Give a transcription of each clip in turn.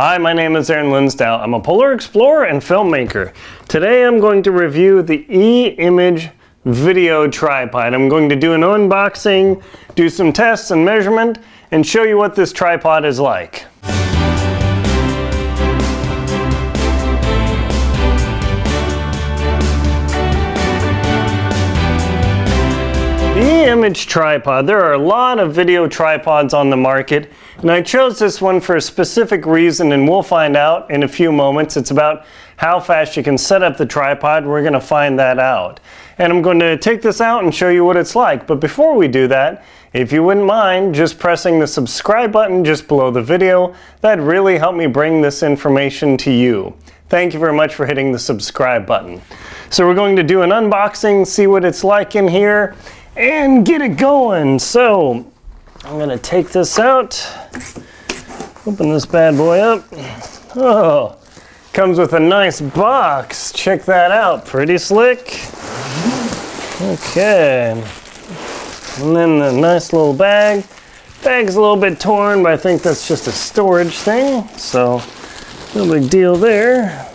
Hi, my name is Aaron Linsdau. I'm a polar explorer and filmmaker. Today I'm going to review the E-Image video tripod. I'm going to do an unboxing, do some tests and measurement, and show you what this tripod is like. Image tripod. There are a lot of video tripods on the market, and I chose this one for a specific reason, and we'll find out in a few moments. It's about how fast you can set up the tripod. We're going to find that out. And I'm going to take this out and show you what it's like. But before we do that, if you wouldn't mind just pressing the subscribe button just below the video, that'd really help me bring this information to you. Thank you very much for hitting the subscribe button. So we're going to do an unboxing, see what it's like in here, and get it going. So I'm gonna take this out, open this bad boy up. Oh, comes with a nice box. Check that out, pretty slick. Okay, and then the nice little bag. Bag's a little bit torn, but I think that's just a storage thing, so no big deal there.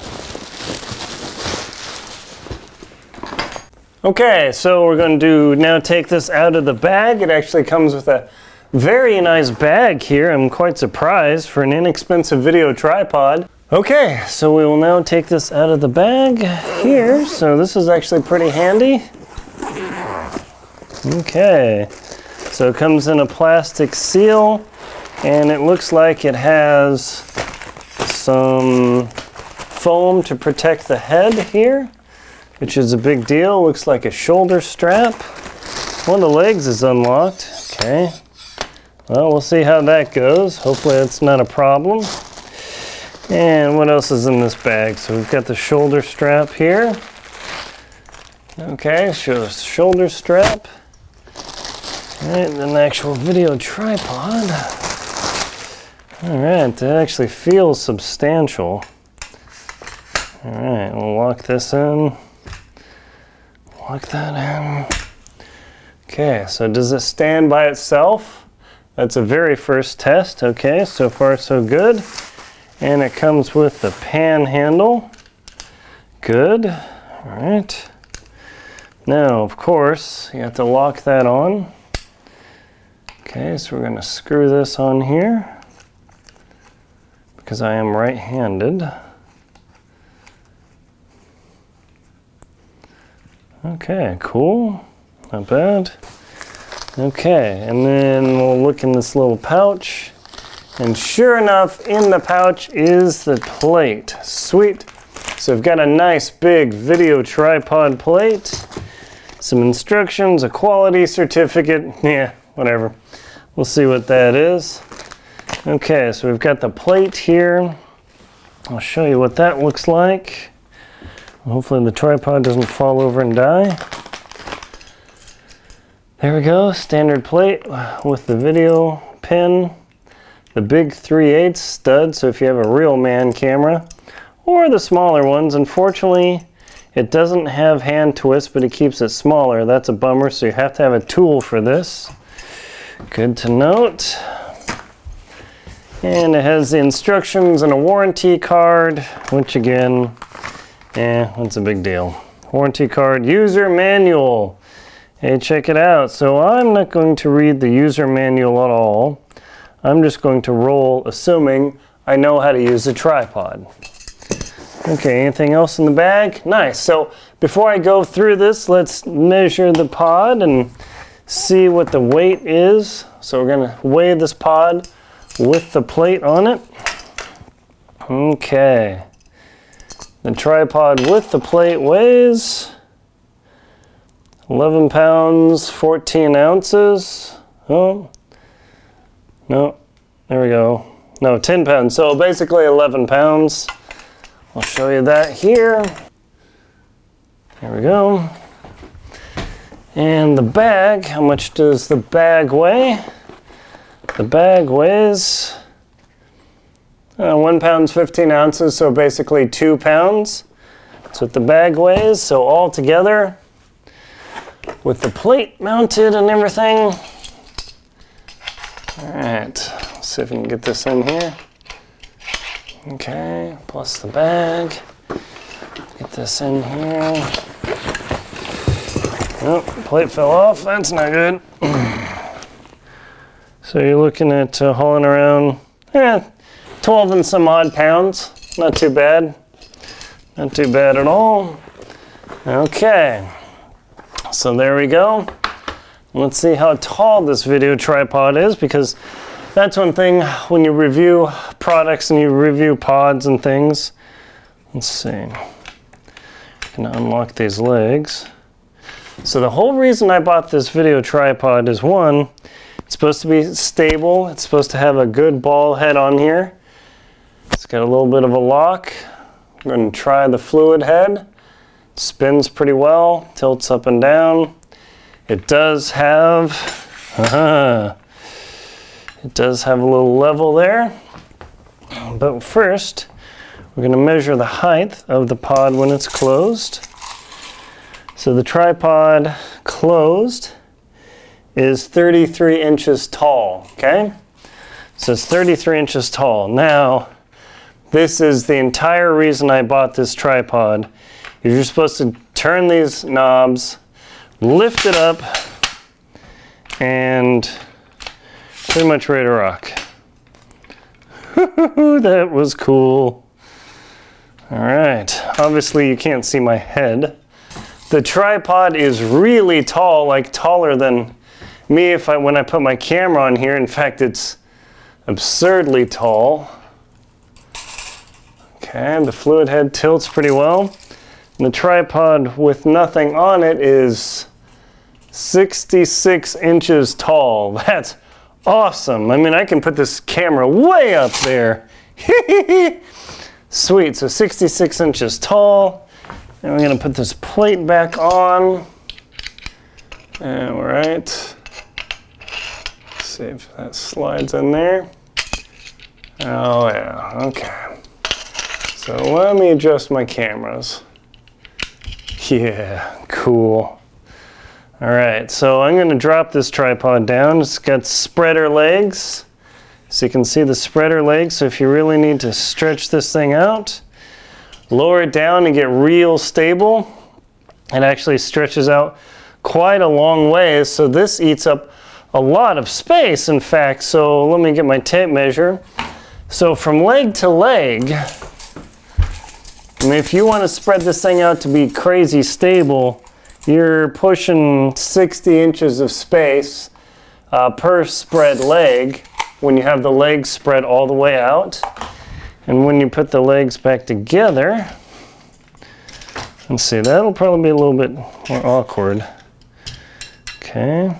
Okay, so we're going to now take this out of the bag. It actually comes with a very nice bag here. I'm quite surprised for an inexpensive video tripod. Okay, so we will now take this out of the bag here. So this is actually pretty handy. Okay, so it comes in a plastic seal and it looks like it has some foam to protect the head here which is a big deal. Looks like a shoulder strap. One of the legs is unlocked. Okay. Well, we'll see how that goes. Hopefully that's not a problem. And what else is in this bag? So we've got the shoulder strap here. Okay, so shoulder strap. And an actual video tripod. All right, that actually feels substantial. All right, we'll lock this in. Lock that in. Okay, so does it stand by itself? That's a very first test. Okay, so far so good. And it comes with the pan handle. Good. All right. Now, of course, you have to lock that on. Okay, so we're going to screw this on here because I am right-handed. Okay, cool. Not bad. Okay, and then we'll look in this little pouch. And sure enough, in the pouch is the plate. Sweet. So we've got a nice big video tripod plate, some instructions, a quality certificate. Yeah, whatever. We'll see what that is. Okay, so we've got the plate here. I'll show you what that looks like. Hopefully the tripod doesn't fall over and die. There we go, standard plate with the video pin, the big 3 8 stud, so if you have a real man camera, or the smaller ones, unfortunately it doesn't have hand twist, but it keeps it smaller. That's a bummer, so you have to have a tool for this. Good to note. And it has the instructions and a warranty card, which again, Eh, what's a big deal? Warranty card, user manual. Hey, check it out. So I'm not going to read the user manual at all. I'm just going to roll assuming I know how to use a tripod. Okay, anything else in the bag? Nice. So before I go through this, let's measure the pod and see what the weight is. So we're gonna weigh this pod with the plate on it. Okay. The tripod with the plate weighs 11 pounds, 14 ounces. Oh, no, there we go. No, 10 pounds. So basically 11 pounds. I'll show you that here. There we go. And the bag, how much does the bag weigh? The bag weighs uh, one pound 15 ounces, so basically two pounds. That's what the bag weighs. So all together, with the plate mounted and everything. All right, let's see if we can get this in here. Okay, plus the bag. Get this in here. Oh, plate fell off. That's not good. so you're looking at uh, hauling around, eh, 12 and some odd pounds. Not too bad. Not too bad at all. Okay. So there we go. Let's see how tall this video tripod is because that's one thing when you review products and you review pods and things. Let's see. Gonna unlock these legs. So the whole reason I bought this video tripod is one, it's supposed to be stable. It's supposed to have a good ball head on here. Got a little bit of a lock. I'm going to try the fluid head. Spins pretty well, tilts up and down. It does have, uh -huh, it does have a little level there. But first, we're going to measure the height of the pod when it's closed. So the tripod closed is 33 inches tall, okay? So it's 33 inches tall. Now, this is the entire reason I bought this tripod. You're supposed to turn these knobs, lift it up, and pretty much ready to rock. that was cool. All right, obviously you can't see my head. The tripod is really tall, like taller than me if I when I put my camera on here. In fact, it's absurdly tall. Okay, the fluid head tilts pretty well. And the tripod with nothing on it is 66 inches tall. That's awesome. I mean, I can put this camera way up there. Sweet, so 66 inches tall. And we're gonna put this plate back on. All right. See if that slides in there. Oh yeah, okay. So let me adjust my cameras. Yeah, cool. All right, so I'm gonna drop this tripod down. It's got spreader legs. So you can see the spreader legs. So if you really need to stretch this thing out, lower it down and get real stable. It actually stretches out quite a long way. So this eats up a lot of space, in fact. So let me get my tape measure. So from leg to leg, and if you want to spread this thing out to be crazy stable, you're pushing 60 inches of space uh, per spread leg when you have the legs spread all the way out. And when you put the legs back together, let's see, that'll probably be a little bit more awkward. Okay.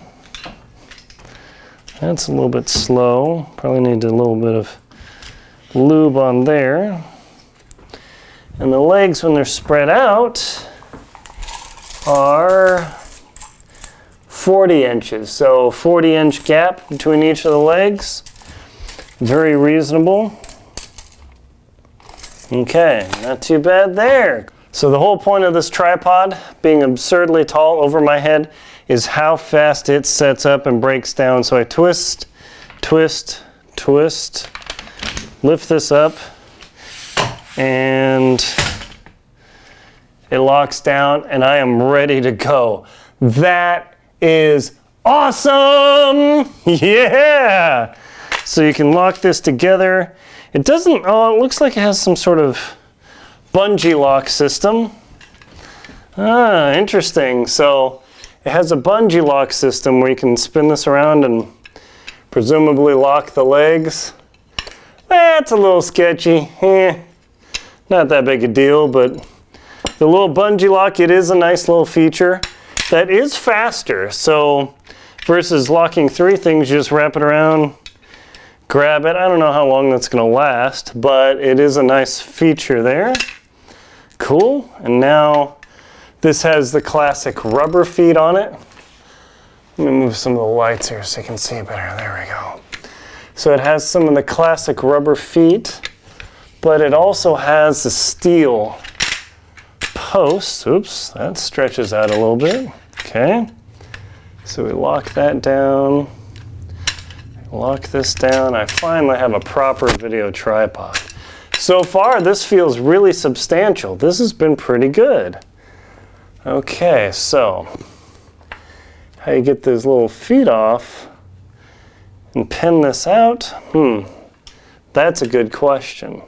That's a little bit slow. Probably need a little bit of lube on there. And the legs, when they're spread out, are 40 inches. So 40 inch gap between each of the legs. Very reasonable. Okay, not too bad there. So the whole point of this tripod being absurdly tall over my head is how fast it sets up and breaks down. So I twist, twist, twist, lift this up, and it locks down and I am ready to go. That is awesome! Yeah! So you can lock this together. It doesn't, oh, it looks like it has some sort of bungee lock system. Ah, interesting. So it has a bungee lock system where you can spin this around and presumably lock the legs. That's a little sketchy. Eh, not that big a deal, but the little bungee lock, it is a nice little feature that is faster. So versus locking three things, you just wrap it around, grab it. I don't know how long that's going to last, but it is a nice feature there. Cool. And now this has the classic rubber feet on it. Let me move some of the lights here so you can see better. There we go. So it has some of the classic rubber feet, but it also has the steel post. Oops, that stretches out a little bit. Okay. So we lock that down lock this down. I finally have a proper video tripod. so far this feels really substantial. This has been pretty good. Okay, so how you get those little feet off and pin this out? Hmm, that's a good question.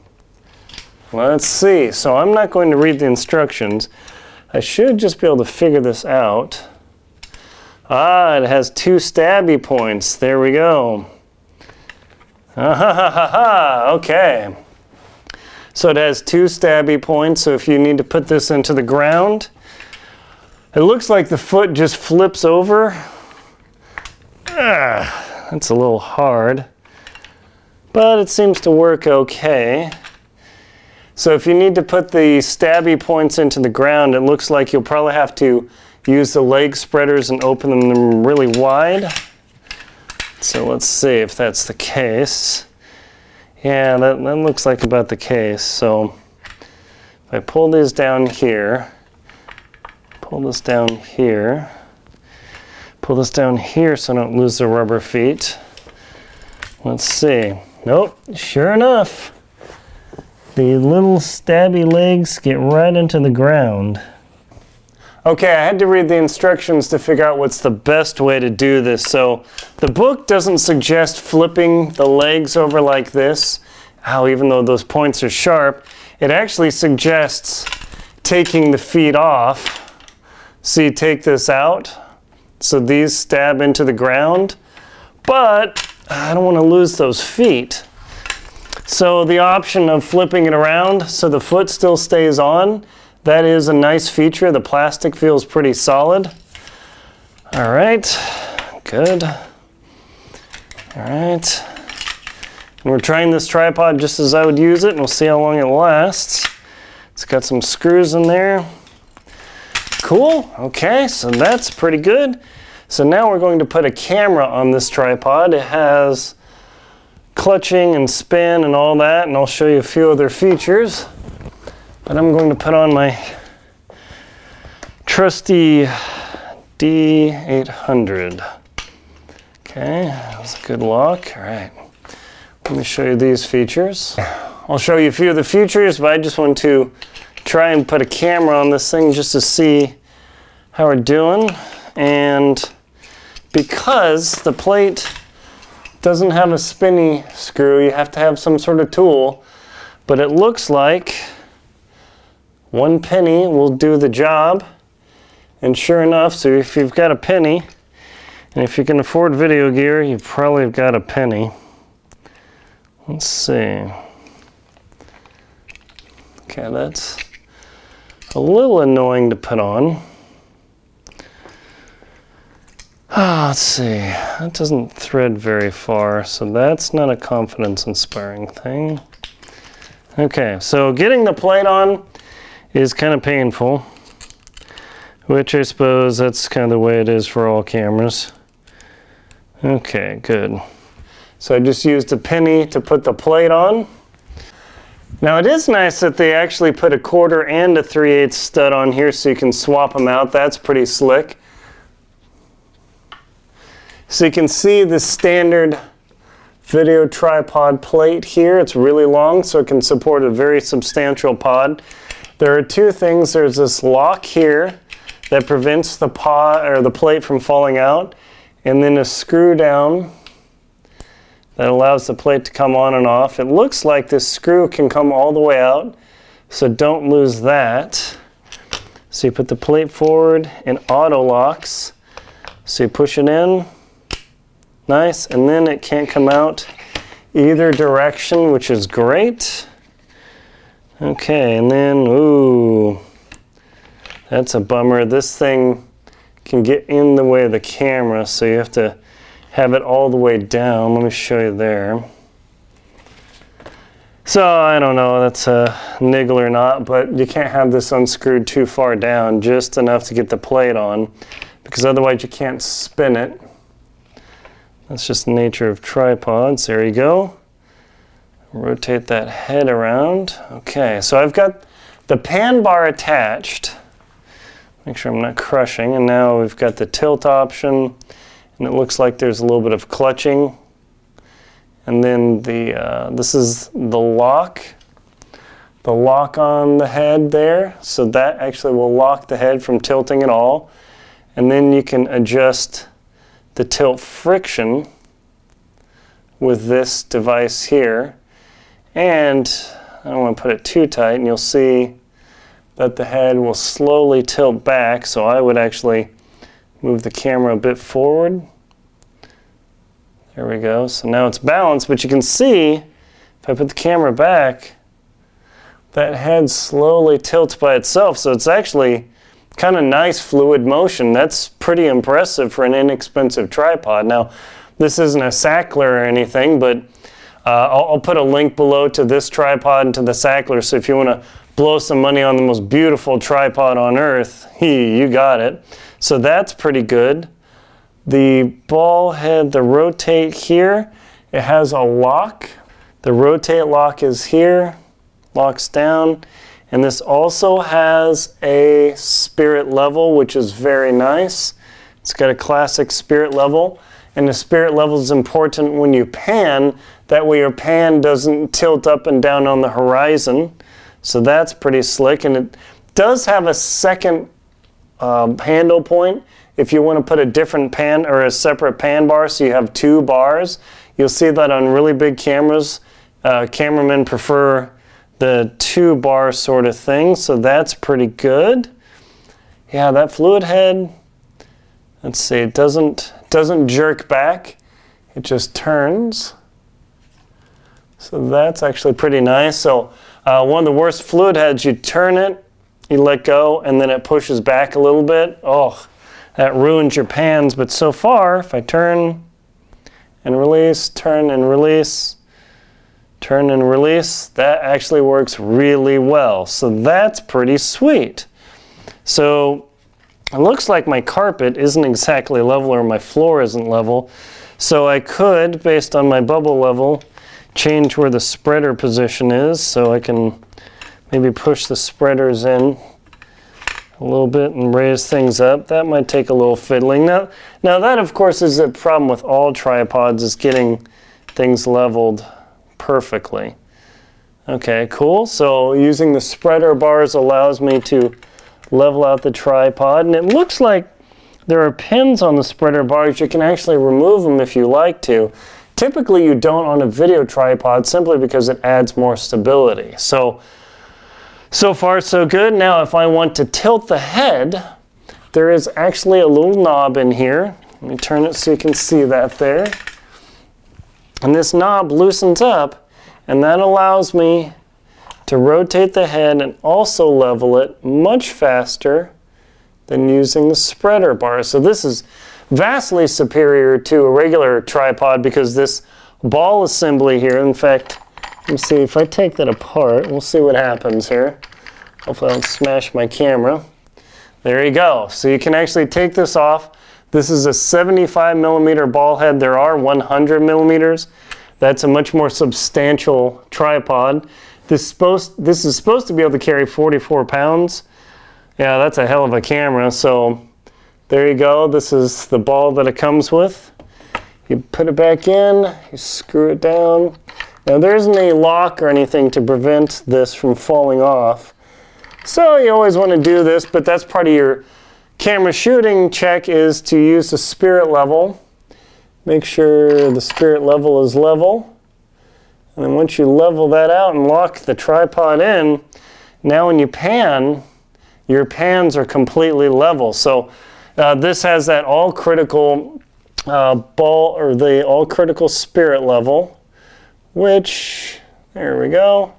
Let's see. So I'm not going to read the instructions. I should just be able to figure this out. Ah, it has two stabby points. There we go. Ah, ha, ha, ha, ha. Okay. So it has two stabby points. So if you need to put this into the ground, it looks like the foot just flips over. Ah, that's a little hard, but it seems to work okay. So if you need to put the stabby points into the ground, it looks like you'll probably have to use the leg spreaders and open them really wide. So let's see if that's the case. Yeah, that, that looks like about the case. So if I pull these down here, pull this down here, pull this down here so I don't lose the rubber feet. Let's see. Nope, sure enough. The little stabby legs get right into the ground. Okay, I had to read the instructions to figure out what's the best way to do this. So the book doesn't suggest flipping the legs over like this. How even though those points are sharp, it actually suggests taking the feet off. So you take this out. So these stab into the ground. But I don't want to lose those feet. So the option of flipping it around so the foot still stays on, that is a nice feature. The plastic feels pretty solid. All right, good. All right. And we're trying this tripod just as I would use it, and we'll see how long it lasts. It's got some screws in there. Cool, okay, so that's pretty good. So now we're going to put a camera on this tripod. It has clutching and spin and all that, and I'll show you a few other features. But I'm going to put on my trusty D800. Okay, that's a good lock. All right, let me show you these features. I'll show you a few of the features, but I just want to try and put a camera on this thing just to see how we're doing. And because the plate doesn't have a spinny screw. You have to have some sort of tool. But it looks like one penny will do the job. And sure enough, so if you've got a penny, and if you can afford video gear, you probably have got a penny. Let's see. Okay, that's a little annoying to put on. Ah, let's see. That doesn't thread very far, so that's not a confidence inspiring thing. Okay, so getting the plate on is kind of painful, which I suppose that's kind of the way it is for all cameras. Okay, good. So I just used a penny to put the plate on. Now it is nice that they actually put a quarter and a 3 8 stud on here so you can swap them out. That's pretty slick. So you can see the standard video tripod plate here. It's really long, so it can support a very substantial pod. There are two things. There's this lock here that prevents the pod or the plate from falling out, and then a screw down that allows the plate to come on and off. It looks like this screw can come all the way out, so don't lose that. So you put the plate forward and auto locks. So you push it in, Nice, and then it can't come out either direction, which is great. Okay, and then, ooh, that's a bummer. This thing can get in the way of the camera, so you have to have it all the way down. Let me show you there. So I don't know that's a niggle or not, but you can't have this unscrewed too far down, just enough to get the plate on, because otherwise you can't spin it. That's just the nature of tripods. There you go. Rotate that head around. Okay, so I've got the pan bar attached. Make sure I'm not crushing. And now we've got the tilt option. And it looks like there's a little bit of clutching. And then the uh, this is the lock. the lock on the head there. So that actually will lock the head from tilting at all. And then you can adjust the tilt friction with this device here. And I don't want to put it too tight, and you'll see that the head will slowly tilt back. So I would actually move the camera a bit forward. There we go. So now it's balanced, but you can see if I put the camera back, that head slowly tilts by itself. So it's actually kind of nice fluid motion. That's pretty impressive for an inexpensive tripod. Now, this isn't a Sachtler or anything, but uh, I'll, I'll, put a link below to this tripod and to the Sachtler. So if you want to blow some money on the most beautiful tripod on earth, you got it. So that's pretty good. The ball head, the rotate here, it has a lock. The rotate lock is here, locks down. And this also has a spirit level, which is very nice. It's got a classic spirit level. And the spirit level is important when you pan. That way your pan doesn't tilt up and down on the horizon. So that's pretty slick. And it does have a second um, handle point. If you want to put a different pan or a separate pan bar so you have two bars, you'll see that on really big cameras, uh, cameramen prefer the two bar sort of thing, so that's pretty good. Yeah, that fluid head, let's see, it doesn't, doesn't jerk back, it just turns. So that's actually pretty nice. So uh, one of the worst fluid heads, you turn it, you let go, and then it pushes back a little bit. Oh, that ruins your pans. But so far, if I turn and release, turn and release, turn and release, that actually works really well. So that's pretty sweet. So it looks like my carpet isn't exactly level or my floor isn't level. So I could, based on my bubble level, change where the spreader position is so I can maybe push the spreaders in a little bit and raise things up. That might take a little fiddling. Now, now that of course is a problem with all tripods is getting things leveled perfectly. Okay, cool. So using the spreader bars allows me to level out the tripod. And it looks like there are pins on the spreader bars. You can actually remove them if you like to. Typically you don't on a video tripod simply because it adds more stability. So, so far so good. Now if I want to tilt the head, there is actually a little knob in here. Let me turn it so you can see that there. And this knob loosens up and that allows me to rotate the head and also level it much faster than using the spreader bar. So this is vastly superior to a regular tripod because this ball assembly here, in fact, let me see, if I take that apart, we'll see what happens here. Hopefully I don't smash my camera. There you go. So you can actually take this off this is a 75 millimeter ball head. There are 100 millimeters. That's a much more substantial tripod. This, supposed, this is supposed to be able to carry 44 pounds. Yeah, that's a hell of a camera. So there you go. This is the ball that it comes with. You put it back in, you screw it down. Now there isn't any lock or anything to prevent this from falling off. So you always want to do this, but that's part of your camera shooting check is to use the spirit level. Make sure the spirit level is level. And then once you level that out and lock the tripod in, now when you pan, your pans are completely level. So uh, this has that all critical uh, ball or the all critical spirit level, which, there we go.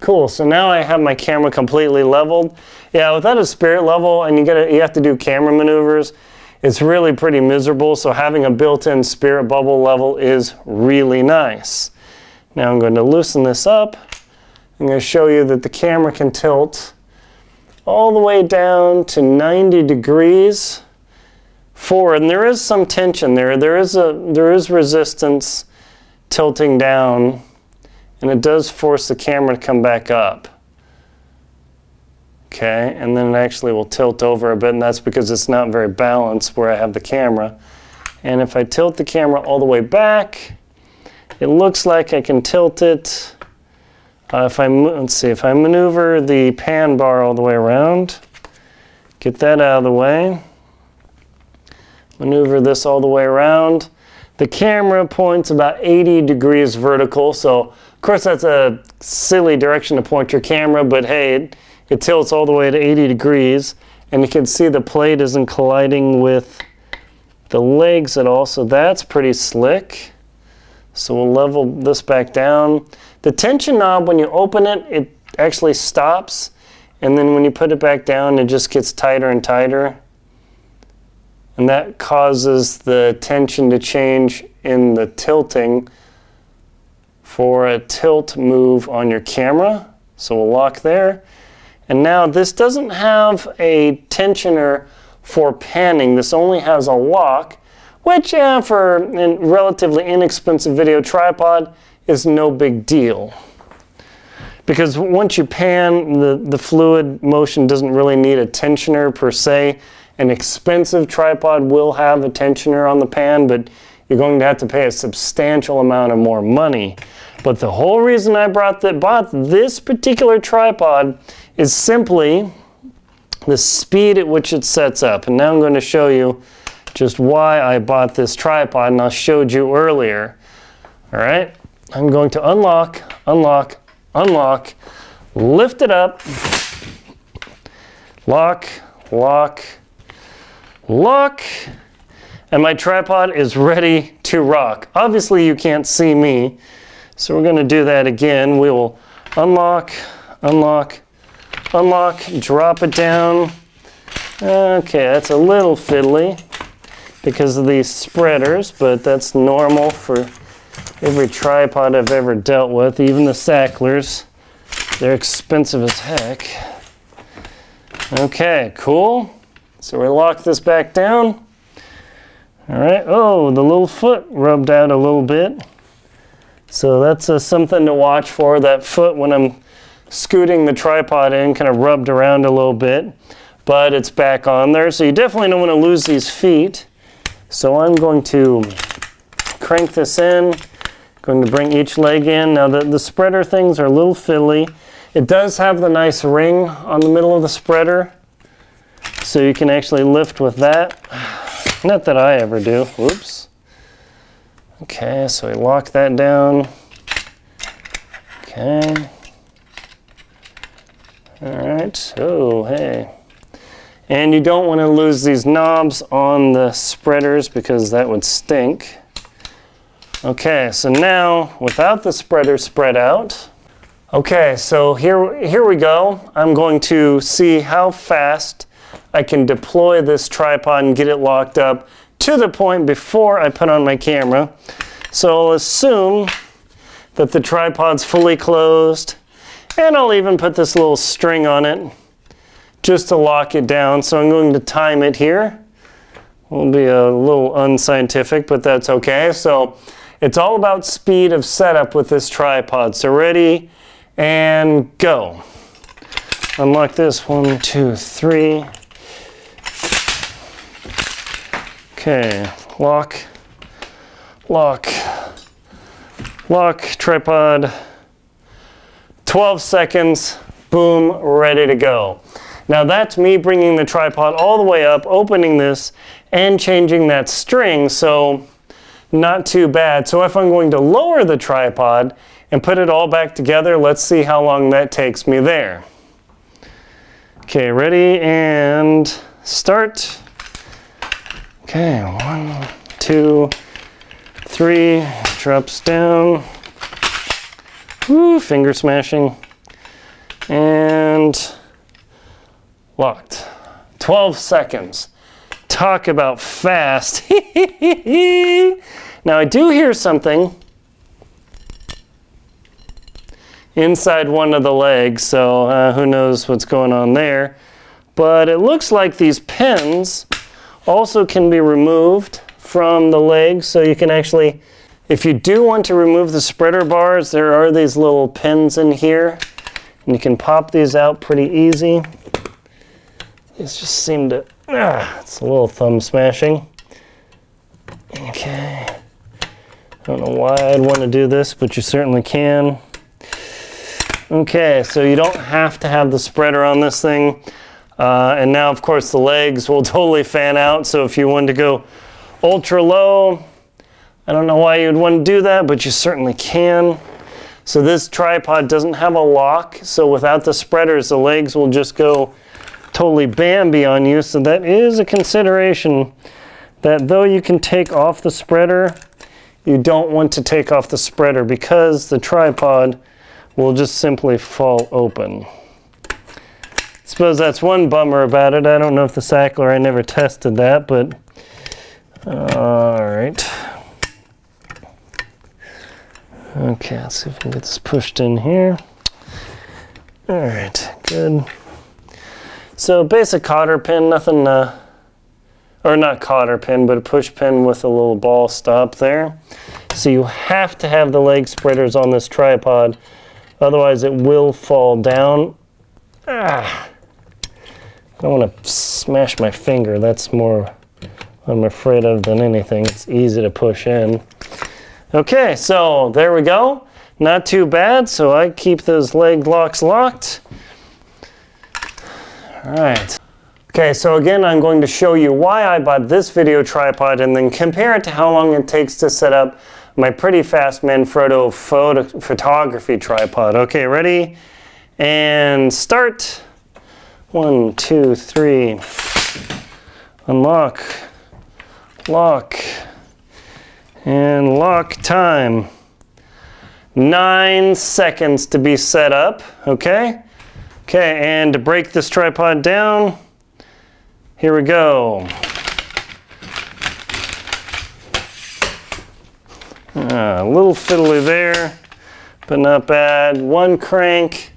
Cool, so now I have my camera completely leveled. Yeah, without a spirit level and you get you have to do camera maneuvers, it's really pretty miserable. So having a built-in spirit bubble level is really nice. Now I'm going to loosen this up. I'm going to show you that the camera can tilt all the way down to 90 degrees forward. And there is some tension there. There is a there is resistance tilting down and it does force the camera to come back up. Okay, and then it actually will tilt over a bit, and that's because it's not very balanced where I have the camera. And if I tilt the camera all the way back, it looks like I can tilt it Uh, if I let's see, if I maneuver the pan bar all the way around, get that out of the way, maneuver this all the way around. The camera points about 80 degrees vertical, so of course that's a silly direction to point your camera, but hey, it, it tilts all the way to 80 degrees, and you can see the plate isn't colliding with the legs at all, so that's pretty slick. So we'll level this back down. The tension knob, when you open it, it actually stops, and then when you put it back down, it just gets tighter and tighter. And that causes the tension to change in the tilting for a tilt move on your camera. So we'll lock there. And now this doesn't have a tensioner for panning. This only has a lock, which uh, for a relatively inexpensive video tripod is no big deal. Because once you pan, the, the fluid motion doesn't really need a tensioner per se. An expensive tripod will have a tensioner on the pan, but you're going to have to pay a substantial amount of more money. But the whole reason I brought that, bought this particular tripod is simply the speed at which it sets up. And now I'm going to show you just why I bought this tripod and I showed you earlier. All right, I'm going to unlock, unlock, unlock, lift it up, lock, lock, lock, and my tripod is ready to rock. Obviously you can't see me, so we're gonna do that again. We will unlock, unlock, unlock, drop it down. Okay, that's a little fiddly because of these spreaders, but that's normal for every tripod I've ever dealt with, even the Sachtlers. They're expensive as heck. Okay, cool. So we lock this back down. All right, oh, the little foot rubbed out a little bit. So that's uh, something to watch for. That foot, when I'm scooting the tripod in, kind of rubbed around a little bit, but it's back on there. So you definitely don't want to lose these feet. So I'm going to crank this in, going to bring each leg in. Now the, the spreader things are a little fiddly. It does have the nice ring on the middle of the spreader, so you can actually lift with that. Not that I ever do. Whoops. Okay, so we lock that down. Okay. All right. Oh, hey. And you don't want to lose these knobs on the spreaders because that would stink. Okay, so now without the spreader spread out, okay, so here, here we go. I'm going to see how fast I can deploy this tripod and get it locked up to the point before I put on my camera. So I'll assume that the tripod's fully closed and I'll even put this little string on it just to lock it down. So I'm going to time it here. Will be a little unscientific, but that's okay. So it's all about speed of setup with this tripod. So ready and go. Unlock this, one, two, three. Okay, lock, lock, lock, tripod, 12 seconds, boom, ready to go. Now that's me bringing the tripod all the way up, opening this, and changing that string, so not too bad. So if I'm going to lower the tripod and put it all back together, let's see how long that takes me there. Okay, ready and start. Okay, one, two, three, drops down. Woo, finger smashing. And locked. 12 seconds. Talk about fast. now I do hear something inside one of the legs, so uh, who knows what's going on there. But it looks like these pins also can be removed from the legs so you can actually if you do want to remove the spreader bars there are these little pins in here and you can pop these out pretty easy. These just seem to ah, it's a little thumb smashing. Okay. I don't know why I'd want to do this but you certainly can. Okay, so you don't have to have the spreader on this thing. Uh, and now, of course, the legs will totally fan out. So if you wanted to go ultra low, I don't know why you'd want to do that, but you certainly can. So this tripod doesn't have a lock. So without the spreaders, the legs will just go totally Bambi on you. So that is a consideration that though you can take off the spreader, you don't want to take off the spreader because the tripod will just simply fall open suppose that's one bummer about it. I don't know if the Sachtler, I never tested that, but all right. Okay, let's see if we can get this pushed in here. All right, good. So basic cotter pin, nothing, uh, or not cotter pin, but a push pin with a little ball stop there. So you have to have the leg spreaders on this tripod, otherwise it will fall down. Ah. I don't want to smash my finger. That's more I'm afraid of than anything. It's easy to push in. Okay, so there we go. Not too bad, so I keep those leg locks locked. All right. Okay, so again, I'm going to show you why I bought this video tripod and then compare it to how long it takes to set up my pretty fast Manfrotto photo photography tripod. Okay, ready? And start. One, two, three. Unlock. Lock. And lock time. Nine seconds to be set up, okay? Okay, and to break this tripod down, here we go. Uh, a little fiddly there, but not bad. One crank,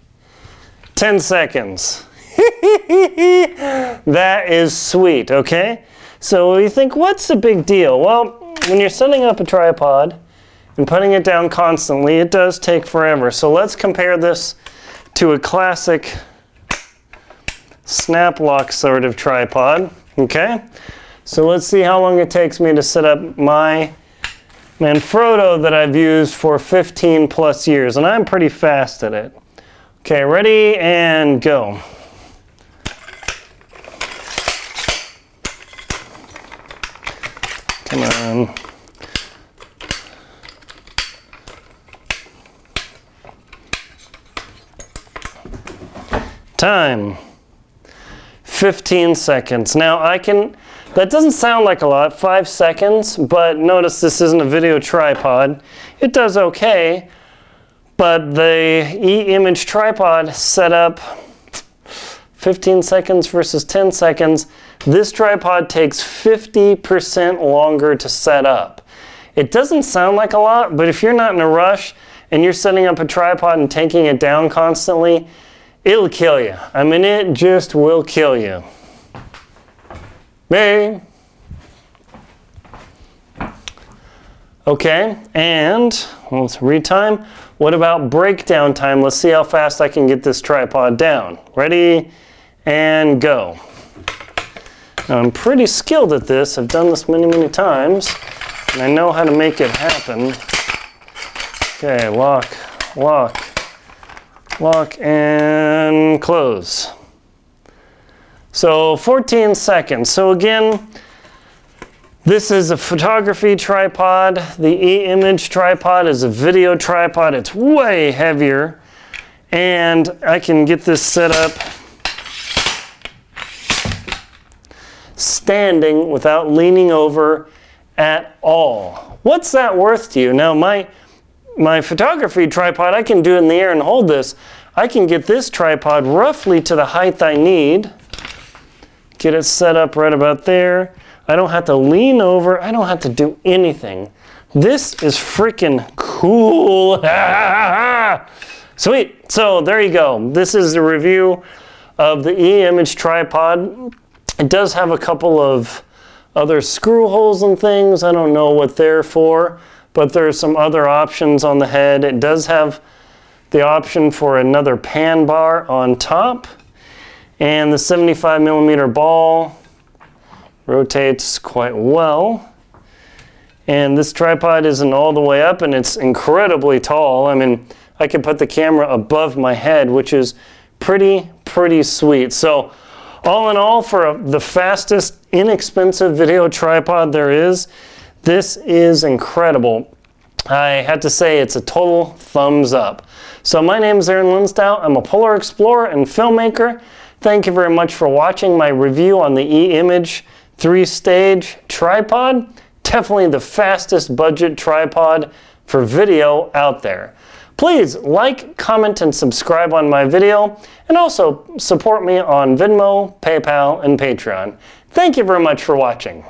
10 seconds. that is sweet, okay? So you think, what's the big deal? Well, when you're setting up a tripod and putting it down constantly, it does take forever. So let's compare this to a classic snap lock sort of tripod, okay? So let's see how long it takes me to set up my Manfrotto that I've used for 15 plus years, and I'm pretty fast at it. Okay, ready and go. Come on. Time. 15 seconds. Now I can, that doesn't sound like a lot, five seconds, but notice this isn't a video tripod. It does okay, but the e-image tripod set up 15 seconds versus 10 seconds. This tripod takes 50% longer to set up. It doesn't sound like a lot, but if you're not in a rush and you're setting up a tripod and taking it down constantly, it'll kill you. I mean, it just will kill you. Hey. Okay, and let's retime. What about breakdown time? Let's see how fast I can get this tripod down. Ready and go. Now, I'm pretty skilled at this. I've done this many, many times, and I know how to make it happen. Okay, lock, lock, lock, and close. So 14 seconds. So again, this is a photography tripod. The e-image tripod is a video tripod. It's way heavier. And I can get this set up standing without leaning over at all. What's that worth to you? Now, my, my photography tripod, I can do it in the air and hold this. I can get this tripod roughly to the height I need. Get it set up right about there. I don't have to lean over. I don't have to do anything. This is freaking cool. Sweet. So there you go. This is the review of the e-image tripod. It does have a couple of other screw holes and things. I don't know what they're for, but there's some other options on the head. It does have the option for another pan bar on top. And the 75 millimeter ball rotates quite well. And this tripod isn't all the way up and it's incredibly tall. I mean, I can put the camera above my head, which is pretty, pretty sweet. So all in all, for a, the fastest, inexpensive video tripod there is, this is incredible. I had to say it's a total thumbs up. So my name is Aaron Linsdau. I'm a polar explorer and filmmaker. Thank you very much for watching my review on the E-Image three-stage tripod. Definitely the fastest budget tripod for video out there. Please like, comment, and subscribe on my video, and also support me on Venmo, PayPal, and Patreon. Thank you very much for watching.